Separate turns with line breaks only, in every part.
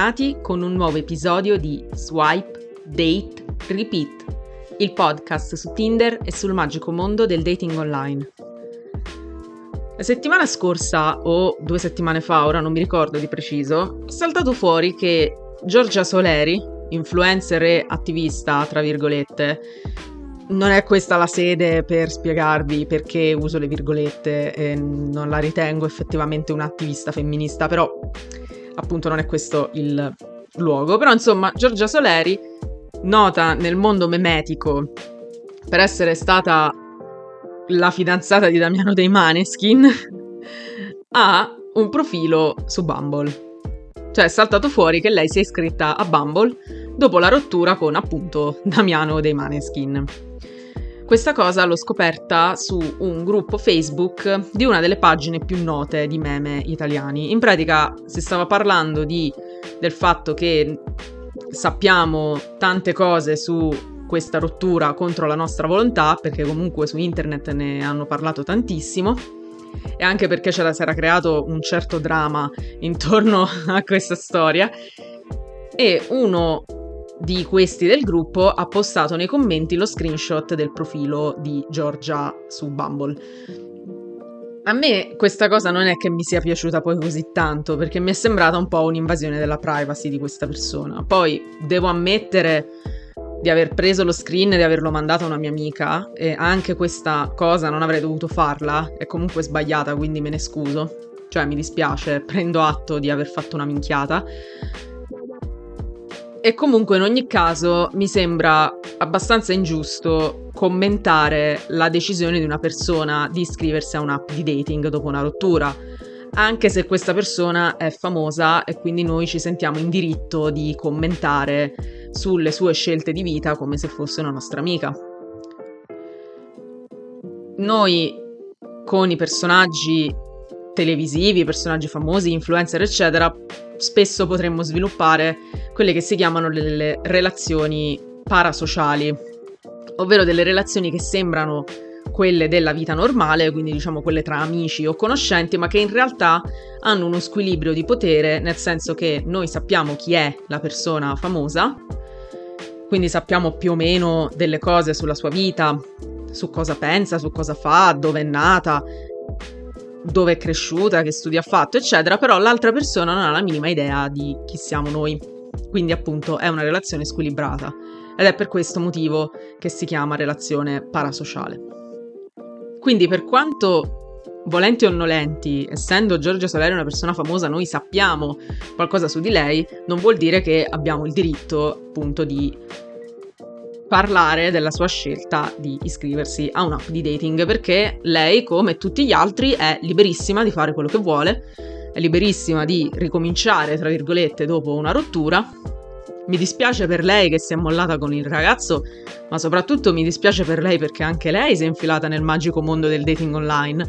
Bentornati con un nuovo episodio di Swipe, Date, Repeat, il podcast su Tinder e sul magico mondo del dating online. La settimana scorsa, o due settimane fa, ora non mi ricordo di preciso, è saltato fuori che Giorgia Soleri, influencer e attivista, tra virgolette, non è questa la sede per spiegarvi perché uso le virgolette e non la ritengo effettivamente un'attivista femminista, però appunto non è questo il luogo. Però insomma, Giorgia Soleri, nota nel mondo memetico per essere stata la fidanzata di Damiano dei Maneskin, ha un profilo su Bumble. Cioè è saltato fuori che lei si è iscritta a Bumble dopo la rottura con appunto Damiano dei Maneskin. Questa cosa l'ho scoperta su un gruppo Facebook di una delle pagine più note di meme italiani. In pratica si stava parlando di, del fatto che sappiamo tante cose su questa rottura contro la nostra volontà, perché comunque su internet ne hanno parlato tantissimo e anche perché c'era, si era creato un certo dramma intorno a questa storia. E uno di questi del gruppo ha postato nei commenti lo screenshot del profilo di Giorgia su Bumble. A me questa cosa non è che mi sia piaciuta poi così tanto, perché mi è sembrata un po' un'invasione della privacy di questa persona. Poi devo ammettere di aver preso lo screen e di averlo mandato a una mia amica e anche questa cosa non avrei dovuto farla, è comunque sbagliata, quindi me ne scuso. Cioè mi dispiace, prendo atto di aver fatto una minchiata e comunque in ogni caso mi sembra abbastanza ingiusto commentare la decisione di una persona di iscriversi a un'app di dating dopo una rottura, anche se questa persona è famosa e quindi noi ci sentiamo in diritto di commentare sulle sue scelte di vita come se fosse una nostra amica. Noi con i personaggi televisivi, personaggi famosi, influencer, eccetera, spesso potremmo sviluppare quelle che si chiamano delle relazioni parasociali, ovvero delle relazioni che sembrano quelle della vita normale, quindi diciamo quelle tra amici o conoscenti, ma che in realtà hanno uno squilibrio di potere, nel senso che noi sappiamo chi è la persona famosa, quindi sappiamo più o meno delle cose sulla sua vita, su cosa pensa, su cosa fa, dove è nata, dove è cresciuta, che studi ha fatto, eccetera, però l'altra persona non ha la minima idea di chi siamo noi. Quindi appunto è una relazione squilibrata ed è per questo motivo che si chiama relazione parasociale. Quindi per quanto volenti o nolenti, essendo Giorgia Soleri una persona famosa, noi sappiamo qualcosa su di lei, non vuol dire che abbiamo il diritto appunto di parlare della sua scelta di iscriversi a un'app di dating perché lei, come tutti gli altri, è liberissima di fare quello che vuole, è liberissima di ricominciare, tra virgolette, dopo una rottura. Mi dispiace per lei che si è mollata con il ragazzo, ma soprattutto mi dispiace per lei perché anche lei si è infilata nel magico mondo del dating online.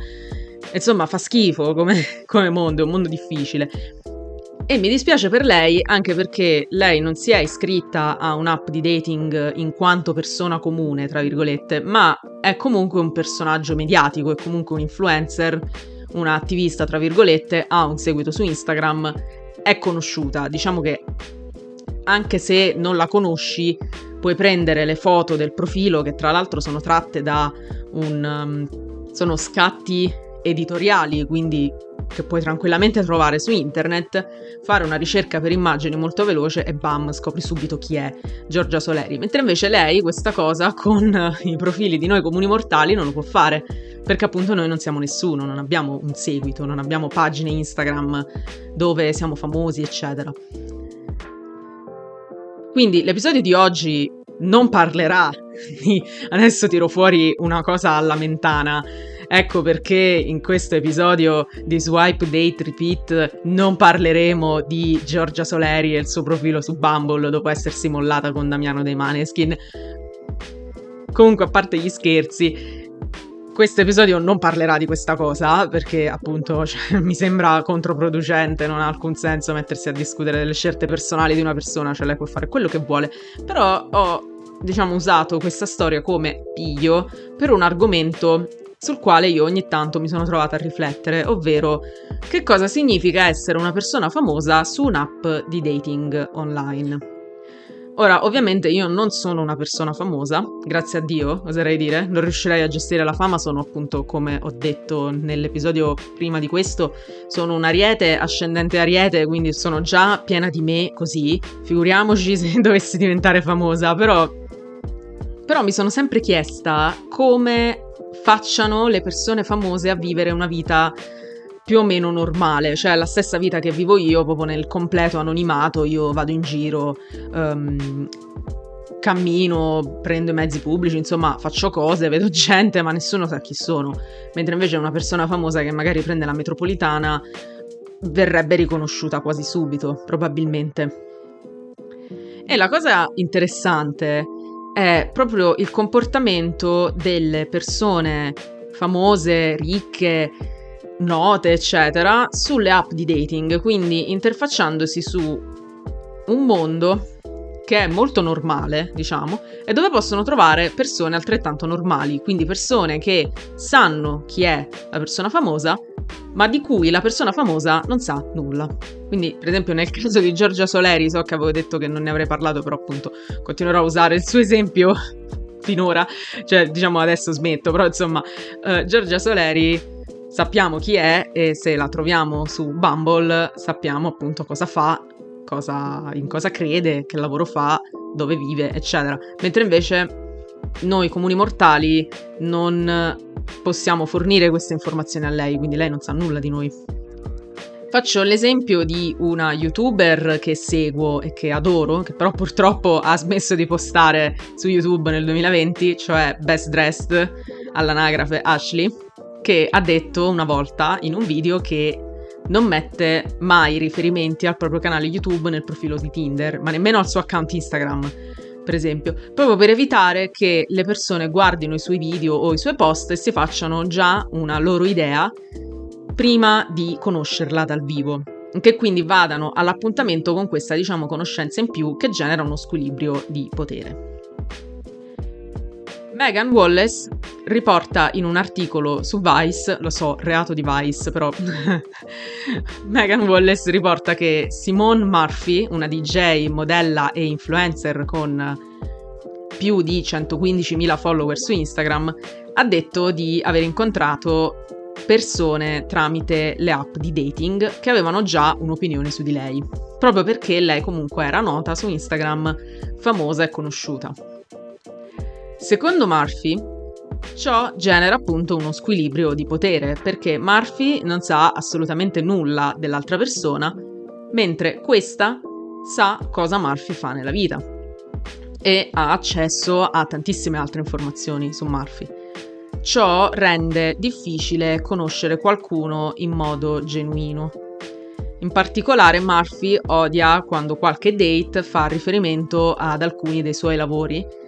Insomma, fa schifo come, come mondo, è un mondo difficile. E mi dispiace per lei anche perché lei non si è iscritta a un'app di dating in quanto persona comune, tra virgolette, ma è comunque un personaggio mediatico, è comunque un influencer, un'attivista, tra virgolette, ha un seguito su Instagram, è conosciuta. Diciamo che anche se non la conosci, puoi prendere le foto del profilo, che tra l'altro sono tratte da un... Um, sono scatti editoriali, quindi che puoi tranquillamente trovare su internet, fare una ricerca per immagini molto veloce e bam, scopri subito chi è Giorgia Soleri. Mentre invece lei questa cosa con i profili di noi comuni mortali non lo può fare, perché appunto noi non siamo nessuno, non abbiamo un seguito, non abbiamo pagine Instagram dove siamo famosi, eccetera. Quindi l'episodio di oggi non parlerà di adesso tiro fuori una cosa alla mentana Ecco perché in questo episodio di Swipe Date Repeat non parleremo di Giorgia Soleri e il suo profilo su Bumble dopo essersi mollata con Damiano dei Maneskin. Comunque, a parte gli scherzi, questo episodio non parlerà di questa cosa perché appunto cioè, mi sembra controproducente, non ha alcun senso mettersi a discutere delle scelte personali di una persona, cioè lei può fare quello che vuole, però ho diciamo usato questa storia come piglio per un argomento sul quale io ogni tanto mi sono trovata a riflettere, ovvero che cosa significa essere una persona famosa su un'app di dating online. Ora, ovviamente io non sono una persona famosa, grazie a Dio, oserei dire, non riuscirei a gestire la fama, sono appunto, come ho detto nell'episodio prima di questo, sono un ariete, ascendente ariete, quindi sono già piena di me così, figuriamoci se dovessi diventare famosa, però, però mi sono sempre chiesta come facciano le persone famose a vivere una vita più o meno normale, cioè la stessa vita che vivo io, proprio nel completo anonimato, io vado in giro, um, cammino, prendo i mezzi pubblici, insomma faccio cose, vedo gente, ma nessuno sa chi sono, mentre invece una persona famosa che magari prende la metropolitana verrebbe riconosciuta quasi subito, probabilmente. E la cosa interessante è proprio il comportamento delle persone famose, ricche, note, eccetera, sulle app di dating, quindi interfacciandosi su un mondo che è molto normale, diciamo, e dove possono trovare persone altrettanto normali, quindi persone che sanno chi è la persona famosa, ma di cui la persona famosa non sa nulla. Quindi, per esempio, nel caso di Giorgia Soleri, so che avevo detto che non ne avrei parlato, però appunto continuerò a usare il suo esempio finora, cioè diciamo adesso smetto, però insomma, uh, Giorgia Soleri sappiamo chi è e se la troviamo su Bumble sappiamo appunto cosa fa, cosa, in cosa crede, che lavoro fa, dove vive, eccetera. Mentre invece noi comuni mortali non possiamo fornire queste informazioni a lei, quindi lei non sa nulla di noi. Faccio l'esempio di una youtuber che seguo e che adoro, che però purtroppo ha smesso di postare su YouTube nel 2020, cioè Best Dressed all'anagrafe Ashley che ha detto una volta in un video che non mette mai riferimenti al proprio canale YouTube nel profilo di Tinder, ma nemmeno al suo account Instagram, per esempio, proprio per evitare che le persone guardino i suoi video o i suoi post e si facciano già una loro idea prima di conoscerla dal vivo, che quindi vadano all'appuntamento con questa, diciamo, conoscenza in più che genera uno squilibrio di potere. Megan Wallace riporta in un articolo su Vice, lo so, reato di Vice, però Megan Wallace riporta che Simone Murphy, una DJ, modella e influencer con più di 115.000 follower su Instagram, ha detto di aver incontrato persone tramite le app di dating che avevano già un'opinione su di lei, proprio perché lei comunque era nota su Instagram, famosa e conosciuta. Secondo Murphy, ciò genera appunto uno squilibrio di potere, perché Murphy non sa assolutamente nulla dell'altra persona, mentre questa sa cosa Murphy fa nella vita e ha accesso a tantissime altre informazioni su Murphy. Ciò rende difficile conoscere qualcuno in modo genuino. In particolare Murphy odia quando qualche date fa riferimento ad alcuni dei suoi lavori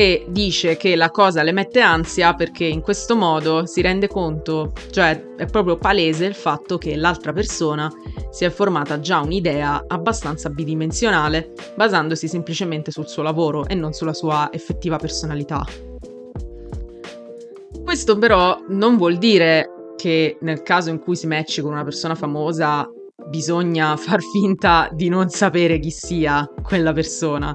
e dice che la cosa le mette ansia perché in questo modo si rende conto, cioè è proprio palese il fatto che l'altra persona si è formata già un'idea abbastanza bidimensionale basandosi semplicemente sul suo lavoro e non sulla sua effettiva personalità. Questo però non vuol dire che nel caso in cui si matchi con una persona famosa bisogna far finta di non sapere chi sia quella persona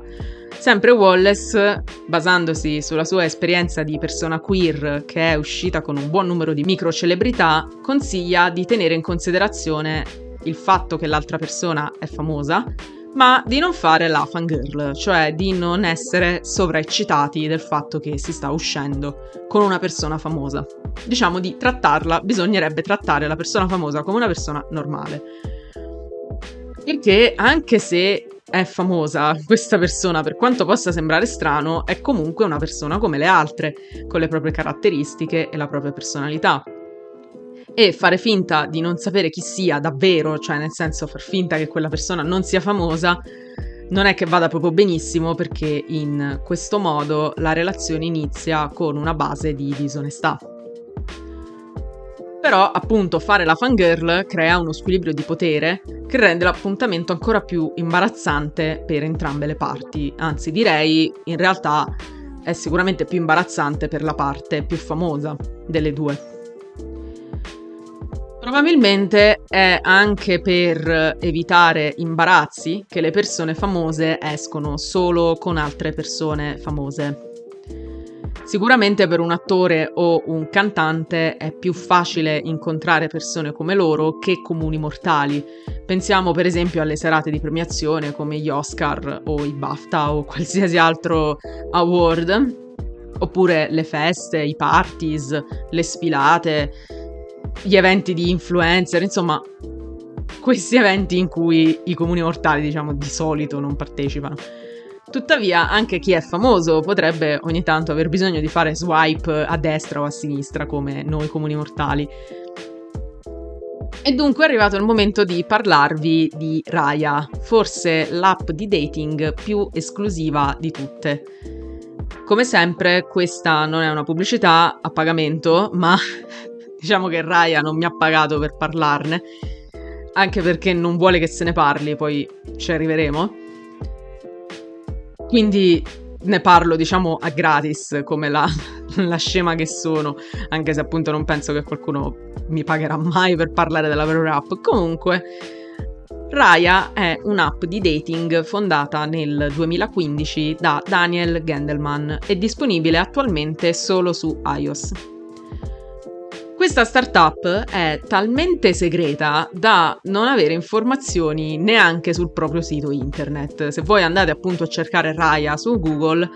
Sempre Wallace, basandosi sulla sua esperienza di persona queer che è uscita con un buon numero di microcelebrità, consiglia di tenere in considerazione il fatto che l'altra persona è famosa, ma di non fare la fangirl, cioè di non essere sovraeccitati del fatto che si sta uscendo con una persona famosa. Diciamo di trattarla, bisognerebbe trattare la persona famosa come una persona normale. Perché anche se è famosa, questa persona, per quanto possa sembrare strano, è comunque una persona come le altre, con le proprie caratteristiche e la propria personalità. E fare finta di non sapere chi sia davvero, cioè nel senso far finta che quella persona non sia famosa, non è che vada proprio benissimo perché in questo modo la relazione inizia con una base di disonestà. Però appunto fare la fangirl crea uno squilibrio di potere che rende l'appuntamento ancora più imbarazzante per entrambe le parti, anzi direi in realtà è sicuramente più imbarazzante per la parte più famosa delle due. Probabilmente è anche per evitare imbarazzi che le persone famose escono solo con altre persone famose. Sicuramente per un attore o un cantante è più facile incontrare persone come loro che comuni mortali. Pensiamo per esempio alle serate di premiazione come gli Oscar o i BAFTA o qualsiasi altro award, oppure le feste, i parties, le sfilate gli eventi di influencer, insomma, questi eventi in cui i comuni mortali, diciamo, di solito non partecipano. Tuttavia, anche chi è famoso potrebbe ogni tanto aver bisogno di fare swipe a destra o a sinistra, come noi comuni mortali. E dunque è arrivato il momento di parlarvi di Raya, forse l'app di dating più esclusiva di tutte. Come sempre, questa non è una pubblicità a pagamento, ma Diciamo che Raya non mi ha pagato per parlarne, anche perché non vuole che se ne parli, poi ci arriveremo. Quindi ne parlo, diciamo, a gratis, come la, la scema che sono, anche se appunto non penso che qualcuno mi pagherà mai per parlare della propria app. Comunque, Raya è un'app di dating fondata nel 2015 da Daniel Gendelman e disponibile attualmente solo su iOS. Questa startup è talmente segreta da non avere informazioni neanche sul proprio sito internet. Se voi andate appunto a cercare Raya su Google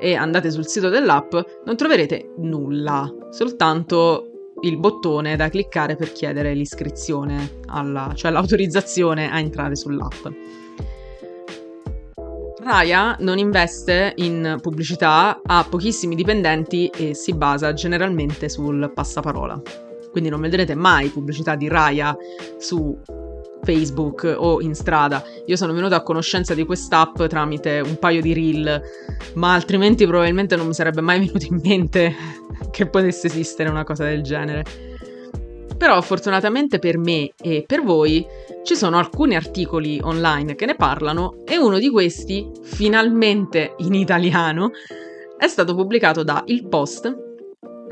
e andate sul sito dell'app, non troverete nulla, soltanto il bottone da cliccare per chiedere l'iscrizione, alla, cioè l'autorizzazione a entrare sull'app. Raya non investe in pubblicità, ha pochissimi dipendenti e si basa generalmente sul passaparola. Quindi non vedrete mai pubblicità di Raya su Facebook o in strada. Io sono venuta a conoscenza di quest'app tramite un paio di reel, ma altrimenti probabilmente non mi sarebbe mai venuto in mente che potesse esistere una cosa del genere. Però fortunatamente per me e per voi ci sono alcuni articoli online che ne parlano e uno di questi, finalmente in italiano, è stato pubblicato da Il Post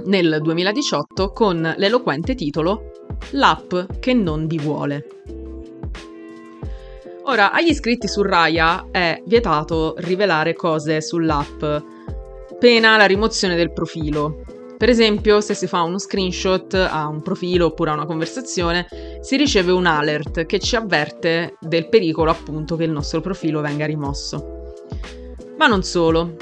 nel 2018 con l'eloquente titolo L'app che non di vuole. Ora, agli iscritti su Raya è vietato rivelare cose sull'app, pena la rimozione del profilo. Per esempio, se si fa uno screenshot a un profilo oppure a una conversazione, si riceve un alert che ci avverte del pericolo appunto che il nostro profilo venga rimosso. Ma non solo.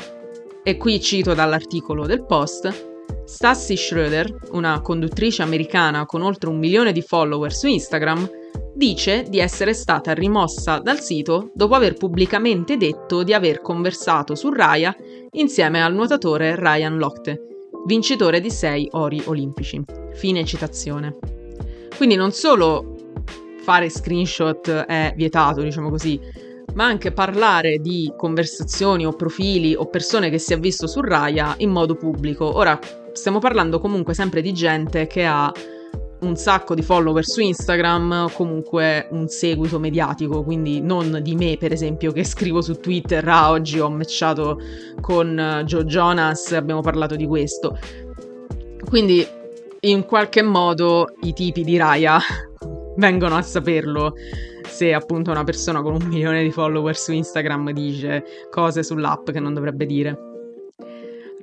E qui cito dall'articolo del post, Stassi Schroeder, una conduttrice americana con oltre un milione di follower su Instagram, dice di essere stata rimossa dal sito dopo aver pubblicamente detto di aver conversato su Raya insieme al nuotatore Ryan Lochte, vincitore di 6 ori olimpici. Fine citazione. Quindi non solo fare screenshot è vietato, diciamo così, ma anche parlare di conversazioni o profili o persone che si è visto su Raya in modo pubblico. Ora, stiamo parlando comunque sempre di gente che ha un sacco di follower su Instagram, comunque un seguito mediatico, quindi non di me per esempio che scrivo su Twitter, ah oggi ho matchato con eh, Joe Jonas, abbiamo parlato di questo. Quindi in qualche modo i tipi di Raya vengono a saperlo se appunto una persona con un milione di follower su Instagram dice cose sull'app che non dovrebbe dire.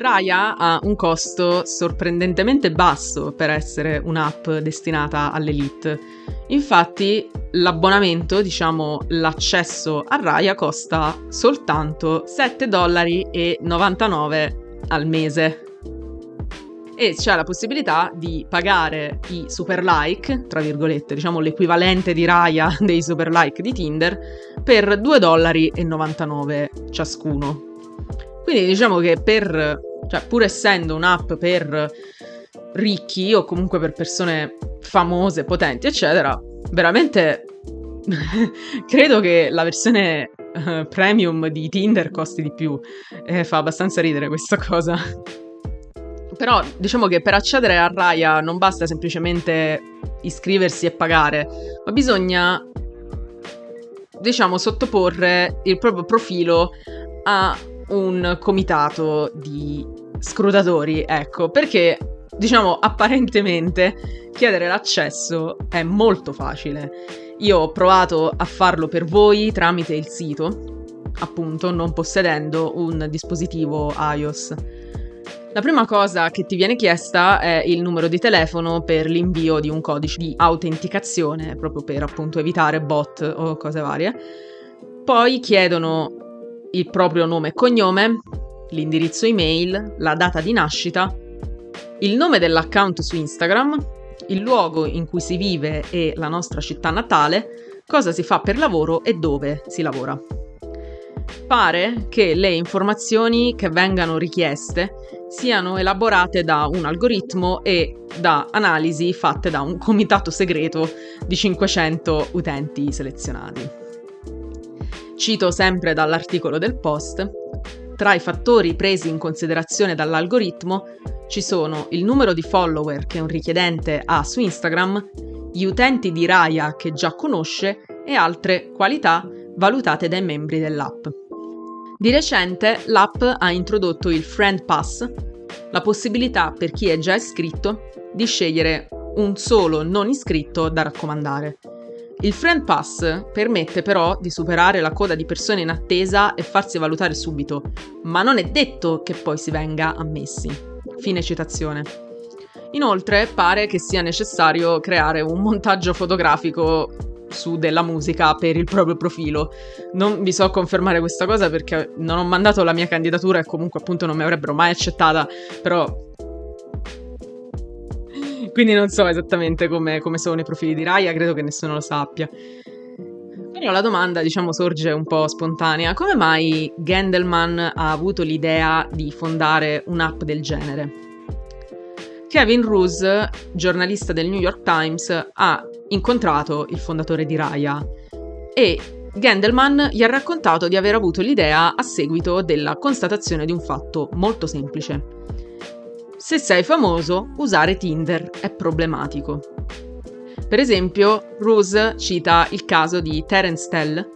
Raya ha un costo sorprendentemente basso per essere un'app destinata all'elite. Infatti l'abbonamento, diciamo l'accesso a Raya costa soltanto 7,99 dollari al mese. e c'è la possibilità di pagare i super like, tra virgolette, diciamo l'equivalente di Raya dei super like di Tinder, per 2,99 dollari ciascuno. Quindi diciamo che per, cioè pur essendo un'app per ricchi o comunque per persone famose, potenti, eccetera, veramente credo che la versione uh, premium di Tinder costi di più. Eh, fa abbastanza ridere questa cosa. Però diciamo che per accedere a Raya non basta semplicemente iscriversi e pagare, ma bisogna, diciamo, sottoporre il proprio profilo a un comitato di scrutatori, ecco, perché diciamo apparentemente chiedere l'accesso è molto facile. Io ho provato a farlo per voi tramite il sito, appunto non possedendo un dispositivo iOS. La prima cosa che ti viene chiesta è il numero di telefono per l'invio di un codice di autenticazione, proprio per appunto evitare bot o cose varie. Poi chiedono il proprio nome e cognome, l'indirizzo email, la data di nascita, il nome dell'account su Instagram, il luogo in cui si vive e la nostra città natale, cosa si fa per lavoro e dove si lavora. Pare che le informazioni che vengano richieste siano elaborate da un algoritmo e da analisi fatte da un comitato segreto di 500 utenti selezionati. Cito sempre dall'articolo del post, tra i fattori presi in considerazione dall'algoritmo ci sono il numero di follower che un richiedente ha su Instagram, gli utenti di Raya che già conosce e altre qualità valutate dai membri dell'app. Di recente l'app ha introdotto il Friend Pass, la possibilità per chi è già iscritto di scegliere un solo non iscritto da raccomandare. Il Friend Pass permette però di superare la coda di persone in attesa e farsi valutare subito, ma non è detto che poi si venga ammessi. Fine citazione. Inoltre pare che sia necessario creare un montaggio fotografico su della musica per il proprio profilo. Non vi so confermare questa cosa perché non ho mandato la mia candidatura e comunque appunto non mi avrebbero mai accettata, però quindi non so esattamente come, come sono i profili di Raya, credo che nessuno lo sappia. Però la domanda, diciamo, sorge un po' spontanea. Come mai Gendelman ha avuto l'idea di fondare un'app del genere? Kevin Roose, giornalista del New York Times, ha incontrato il fondatore di Raya e Gendelman gli ha raccontato di aver avuto l'idea a seguito della constatazione di un fatto molto semplice. Se sei famoso, usare Tinder è problematico. Per esempio, Rose cita il caso di Terence Tell,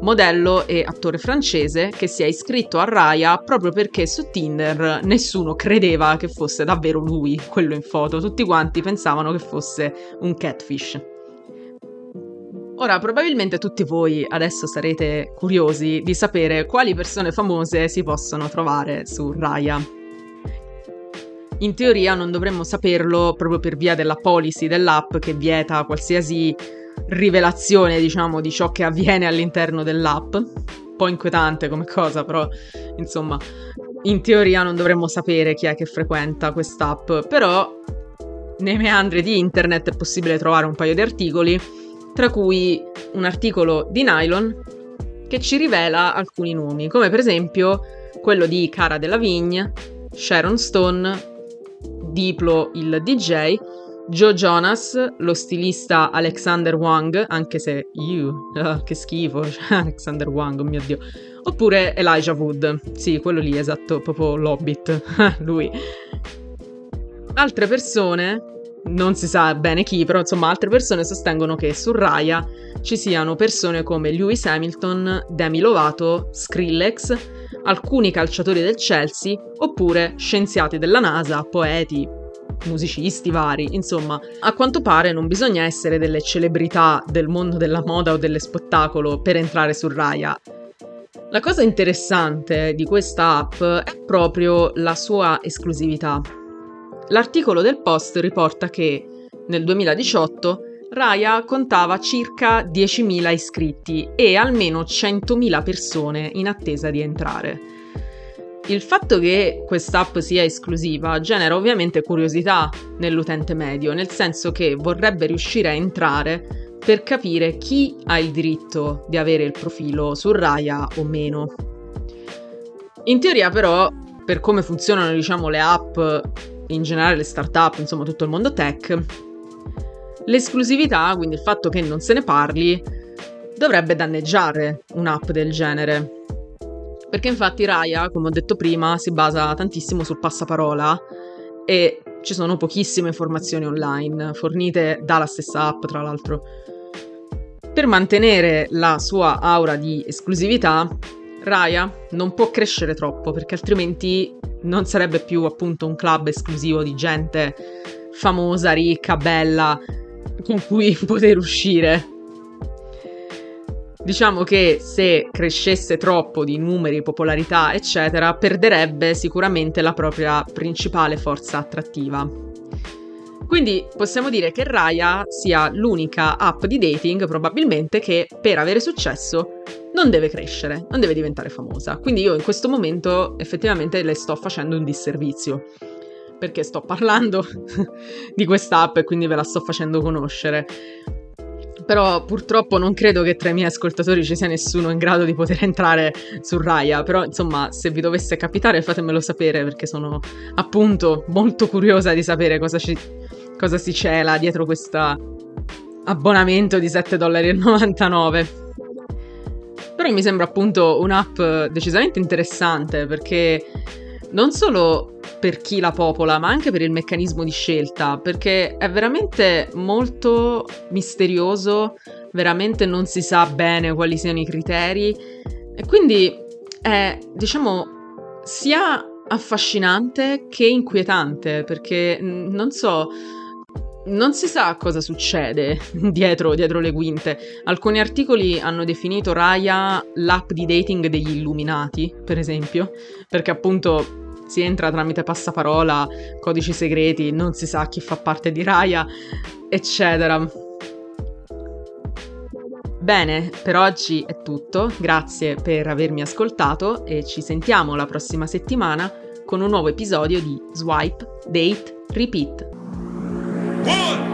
modello e attore francese che si è iscritto a Raya proprio perché su Tinder nessuno credeva che fosse davvero lui, quello in foto, tutti quanti pensavano che fosse un catfish. Ora, probabilmente tutti voi adesso sarete curiosi di sapere quali persone famose si possono trovare su Raya in teoria non dovremmo saperlo proprio per via della policy dell'app che vieta qualsiasi rivelazione, diciamo, di ciò che avviene all'interno dell'app. Un po' inquietante come cosa, però insomma, in teoria non dovremmo sapere chi è che frequenta quest'app, però nei meandri di internet è possibile trovare un paio di articoli, tra cui un articolo di Nylon che ci rivela alcuni nomi, come per esempio quello di Cara Delevingne, Sharon Stone, Diplo il DJ, Joe Jonas, lo stilista Alexander Wang, anche se, you, oh, che schifo, Alexander Wang, oh mio dio, oppure Elijah Wood, sì, quello lì, esatto, proprio l'Hobbit, lui. Altre persone, non si sa bene chi, però insomma altre persone sostengono che su Raya ci siano persone come Lewis Hamilton, Demi Lovato, Skrillex, alcuni calciatori del Chelsea oppure scienziati della NASA, poeti, musicisti vari, insomma, a quanto pare non bisogna essere delle celebrità del mondo della moda o dello spettacolo per entrare su Raya. La cosa interessante di questa app è proprio la sua esclusività. L'articolo del post riporta che nel 2018 Raya contava circa 10.000 iscritti e almeno 100.000 persone in attesa di entrare. il fatto che quest'app sia esclusiva genera ovviamente curiosità nell'utente medio, nel senso che vorrebbe riuscire a entrare per capire chi ha il diritto di avere il profilo su Raya o meno. In teoria però, per come funzionano diciamo le app, in generale le start-up, insomma tutto il mondo tech, l'esclusività, quindi il fatto che non se ne parli, dovrebbe danneggiare un'app del genere. Perché infatti Raya, come ho detto prima, si basa tantissimo sul passaparola e ci sono pochissime informazioni online fornite dalla stessa app, tra l'altro. Per mantenere la sua aura di esclusività, Raya non può crescere troppo perché altrimenti non sarebbe più appunto un club esclusivo di gente famosa, ricca, bella con cui poter uscire. Diciamo che se crescesse troppo di numeri, popolarità, eccetera, perderebbe sicuramente la propria principale forza attrattiva. Quindi possiamo dire che Raya sia l'unica app di dating probabilmente che per avere successo non deve crescere, non deve diventare famosa. Quindi io in questo momento effettivamente le sto facendo un disservizio perché sto parlando di quest'app e quindi ve la sto facendo conoscere. Però purtroppo non credo che tra i miei ascoltatori ci sia nessuno in grado di poter entrare su Raya. Però insomma, se vi dovesse capitare, fatemelo sapere perché sono appunto molto curiosa di sapere cosa, ci, cosa si cela dietro questo abbonamento di 7,99 dollari. Però mi sembra appunto un'app decisamente interessante perché non solo per chi la popola, ma anche per il meccanismo di scelta, perché è veramente molto misterioso, veramente non si sa bene quali siano i criteri e quindi è, diciamo, sia affascinante che inquietante, perché non so, non si sa cosa succede dietro, dietro, le quinte. Alcuni articoli hanno definito Raya l'app di dating degli illuminati, per esempio, perché appunto si entra tramite passaparola, codici segreti, non si sa chi fa parte di Raya, eccetera. Bene, per oggi è tutto, grazie per avermi ascoltato e ci sentiamo la prossima settimana con un nuovo episodio di Swipe, Date, Repeat. One.